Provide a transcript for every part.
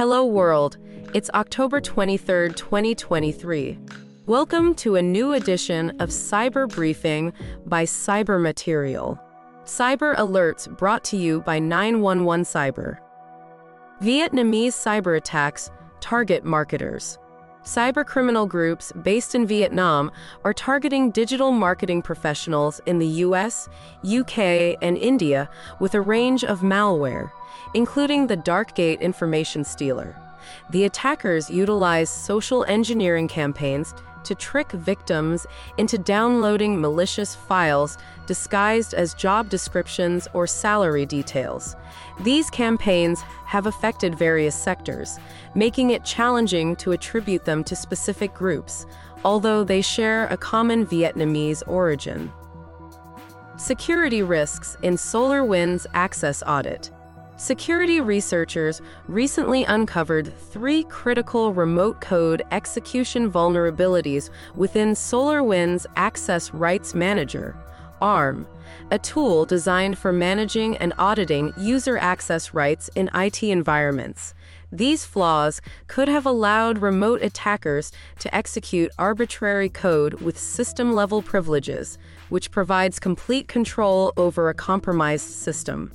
Hello world, it's October 23rd, 2023. Welcome to a new edition of Cyber Briefing by Cyber Material. Cyber alerts brought to you by 911 Cyber. Vietnamese cyber attacks target marketers. Cybercriminal groups based in Vietnam are targeting digital marketing professionals in the US, UK, and India with a range of malware, including the Darkgate information stealer. The attackers utilize social engineering campaigns to trick victims into downloading malicious files disguised as job descriptions or salary details. These campaigns have affected various sectors, making it challenging to attribute them to specific groups, although they share a common Vietnamese origin. Security risks in SolarWinds Access Audit. Security researchers recently uncovered three critical remote code execution vulnerabilities within SolarWinds Access Rights Manager, ARM, a tool designed for managing and auditing user access rights in IT environments. These flaws could have allowed remote attackers to execute arbitrary code with system level privileges, which provides complete control over a compromised system.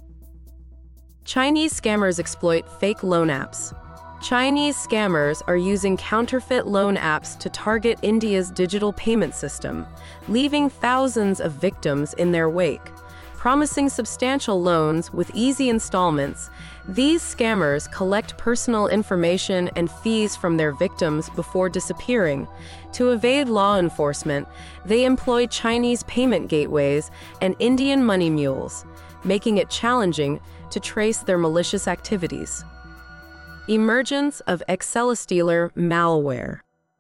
Chinese scammers exploit fake loan apps. Chinese scammers are using counterfeit loan apps to target India's digital payment system, leaving thousands of victims in their wake. Promising substantial loans with easy installments, these scammers collect personal information and fees from their victims before disappearing. To evade law enforcement, they employ Chinese payment gateways and Indian money mules, making it challenging to trace their malicious activities. Emergence of ExelaStealer malware.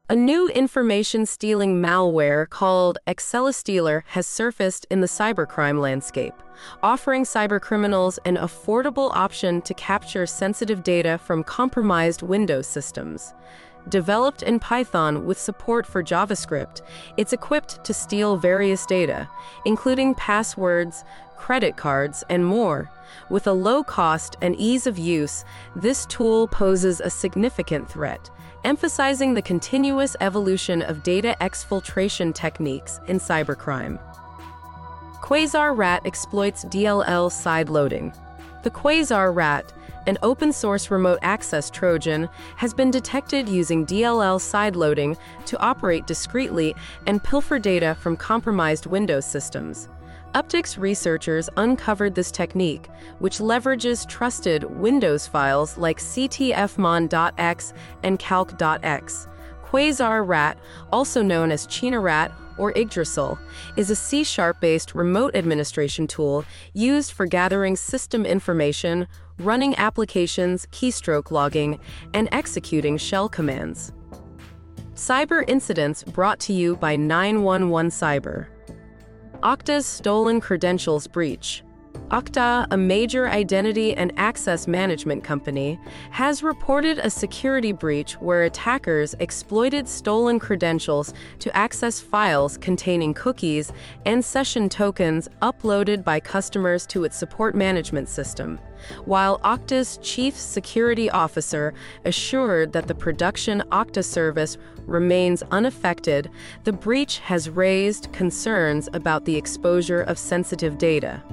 A new information stealing malware called ExelaStealer has surfaced in the cybercrime landscape, offering cybercriminals an affordable option to capture sensitive data from compromised Windows systems. Developed in Python with support for JavaScript, it's equipped to steal various data, including passwords, credit cards, and more. With a low cost and ease of use, this tool poses a significant threat, emphasizing the continuous evolution of data exfiltration techniques in cybercrime. Quasar Rat exploits DLL sideloading. The Quasar Rat, an open source remote access Trojan, has been detected using DLL sideloading to operate discreetly and pilfer data from compromised Windows systems. Uptycs researchers uncovered this technique, which leverages trusted Windows files like ctfmon.x and calc.x. Quasar Rat, also known as ChinaRat or Yggdrasil, is a C Sharp based remote administration tool used for gathering system information, running applications, keystroke logging, and executing shell commands. Cyber incidents brought to you by 911 Cyber. Okta's stolen credentials breach. Okta, a major identity and access management company, has reported a security breach where attackers exploited stolen credentials to access files containing cookies and session tokens uploaded by customers to its support management system. While Okta's chief security officer assured that the production Okta service remains unaffected, the breach has raised concerns about the exposure of sensitive data.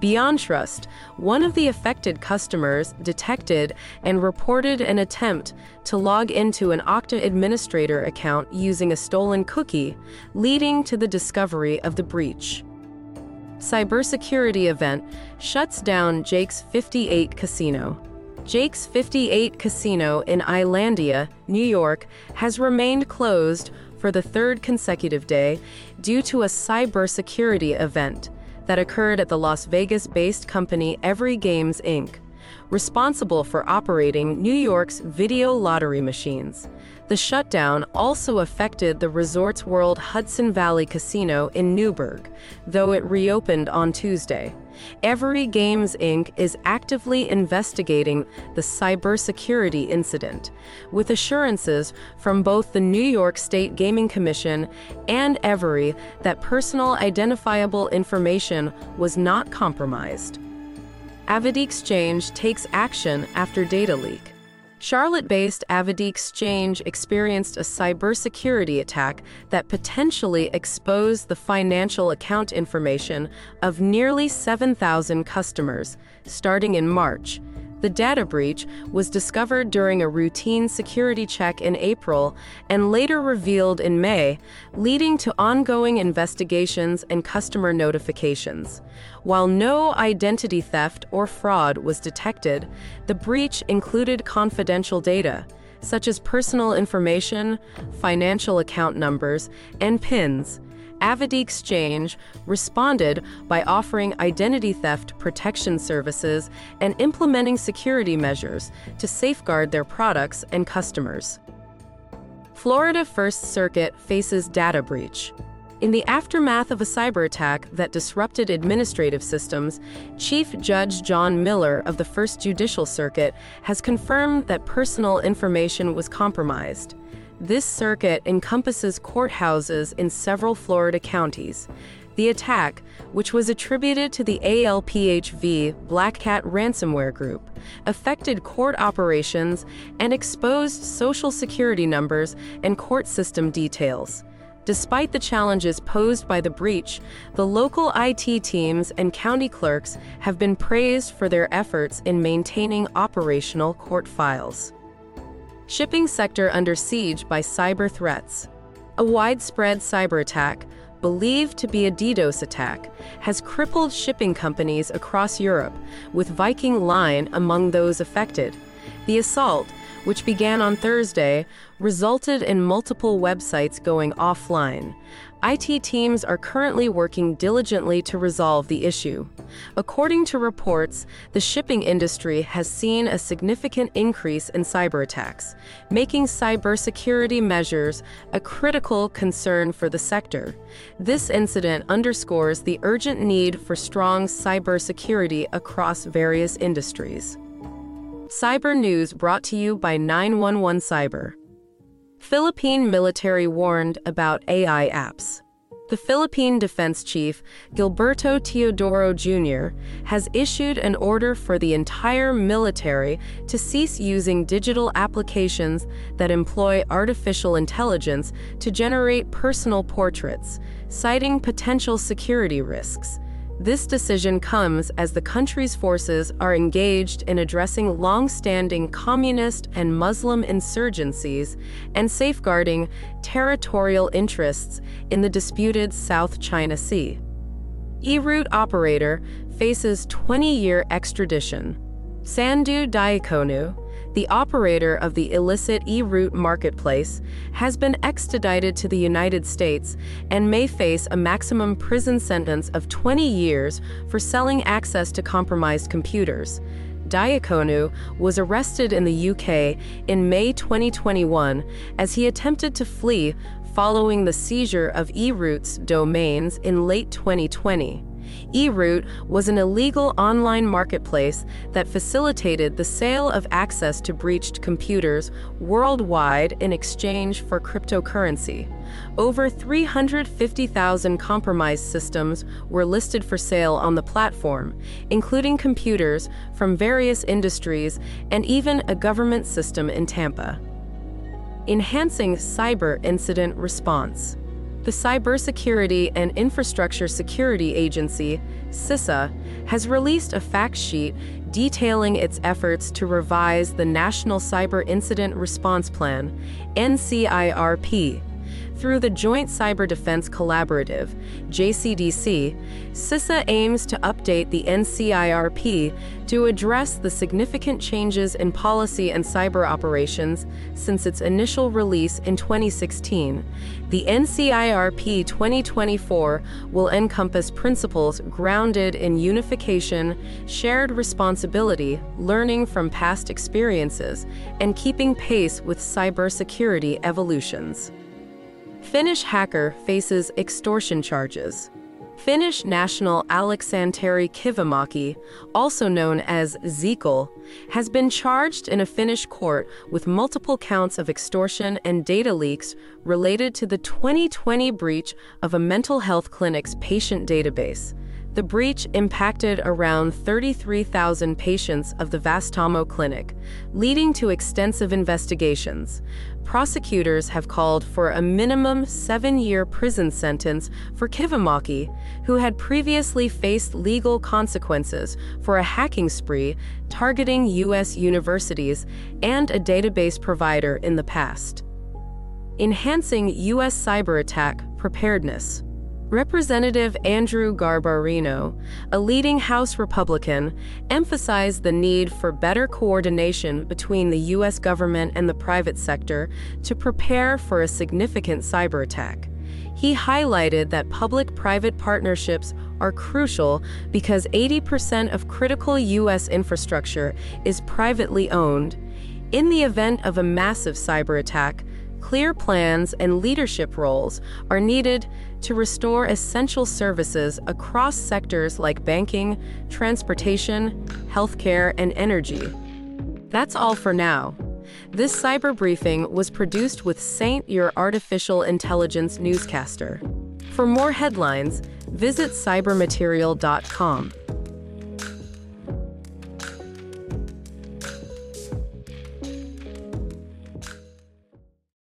BeyondTrust, one of the affected customers, detected and reported an attempt to log into an Okta administrator account using a stolen cookie, leading to the discovery of the breach. Cybersecurity event shuts down Jake's 58 casino. Jake's 58 casino in Islandia, New York, has remained closed for the third consecutive day due to a cybersecurity event that occurred at the Las Vegas based company Everi Games Inc., responsible for operating New York's video lottery machines. The shutdown also affected the Resorts World Hudson Valley Casino in Newburgh, though it reopened on Tuesday. Everi Games Inc. is actively investigating the cybersecurity incident, with assurances from both the New York State Gaming Commission and Everi that personal identifiable information was not compromised. AvidXchange takes action after data leak. Charlotte based Avidity Exchange experienced a cybersecurity attack that potentially exposed the financial account information of nearly 7,000 customers, starting in March. The data breach was discovered during a routine security check in April and later revealed in May, leading to ongoing investigations and customer notifications. While no identity theft or fraud was detected, the breach included confidential data, such as personal information, financial account numbers, and PINs. Avidity Exchange responded by offering identity theft protection services and implementing security measures to safeguard their products and customers. Florida First Circuit faces data breach. In the aftermath of a cyber attack that disrupted administrative systems, Chief Judge John Miller of the First Judicial Circuit has confirmed that personal information was compromised. This circuit encompasses courthouses in several Florida counties. The attack, which was attributed to the ALPHV Black Cat ransomware group, affected court operations and exposed social security numbers and court system details. Despite the challenges posed by the breach, the local IT teams and county clerks have been praised for their efforts in maintaining operational court files. Shipping sector under siege by cyber threats. A widespread cyber attack, believed to be a DDoS attack, has crippled shipping companies across Europe, with Viking Line among those affected. The assault, which began on Thursday, resulted in multiple websites going offline. IT teams are currently working diligently to resolve the issue. According to reports, the shipping industry has seen a significant increase in cyber attacks, making cybersecurity measures a critical concern for the sector. This incident underscores the urgent need for strong cybersecurity across various industries. Cyber News brought to you by 911 Cyber. Philippine military warned about AI apps. The Philippine Defense Chief, Gilberto Teodoro Jr., has issued an order for the entire military to cease using digital applications that employ artificial intelligence to generate personal portraits, citing potential security risks. This decision comes as the country's forces are engaged in addressing long standing communist and Muslim insurgencies and safeguarding territorial interests in the disputed South China Sea. E-Root operator faces 20 year extradition. Sandu Diaconu, the operator of the illicit E-Root marketplace, has been extradited to the United States and may face a maximum prison sentence of 20 years for selling access to compromised computers. Diaconu was arrested in the UK in May 2021 as he attempted to flee following the seizure of E-Root's domains in late 2020 E-Root was an illegal online marketplace that facilitated the sale of access to breached computers worldwide in exchange for cryptocurrency. Over 350,000 compromised systems were listed for sale on the platform, including computers from various industries and even a government system in Tampa. Enhancing cyber incident response. The Cybersecurity and Infrastructure Security Agency, CISA, has released a fact sheet detailing its efforts to revise the National Cyber Incident Response Plan, NCIRP, through the Joint Cyber Defense Collaborative, JCDC, CISA aims to update the NCIRP to address the significant changes in policy and cyber operations since its initial release in 2016. The NCIRP 2024 will encompass principles grounded in unification, shared responsibility, learning from past experiences, and keeping pace with cybersecurity evolutions. Finnish hacker faces extortion charges. Finnish national Aleksanteri Kivimäki, also known as Zeekill, has been charged in a Finnish court with multiple counts of extortion and data leaks related to the 2020 breach of a mental health clinic's patient database. The breach impacted around 33,000 patients of the Vastaamo Clinic, leading to extensive investigations. Prosecutors have called for a minimum seven year prison sentence for Kivimaki, who had previously faced legal consequences for a hacking spree targeting U.S. universities and a database provider in the past. Enhancing U.S. cyber attack preparedness. Representative Andrew Garbarino, a leading House Republican, emphasized the need for better coordination between the U.S. government and the private sector to prepare for a significant cyber attack. He highlighted that public private partnerships are crucial because 80% of critical U.S. infrastructure is privately owned. In the event of a massive cyber attack, clear plans and leadership roles are needed to restore essential services across sectors like banking, transportation, healthcare, and energy. That's all for now. This cyber briefing was produced with Saint, your artificial intelligence newscaster. For more headlines, visit cybermaterial.com.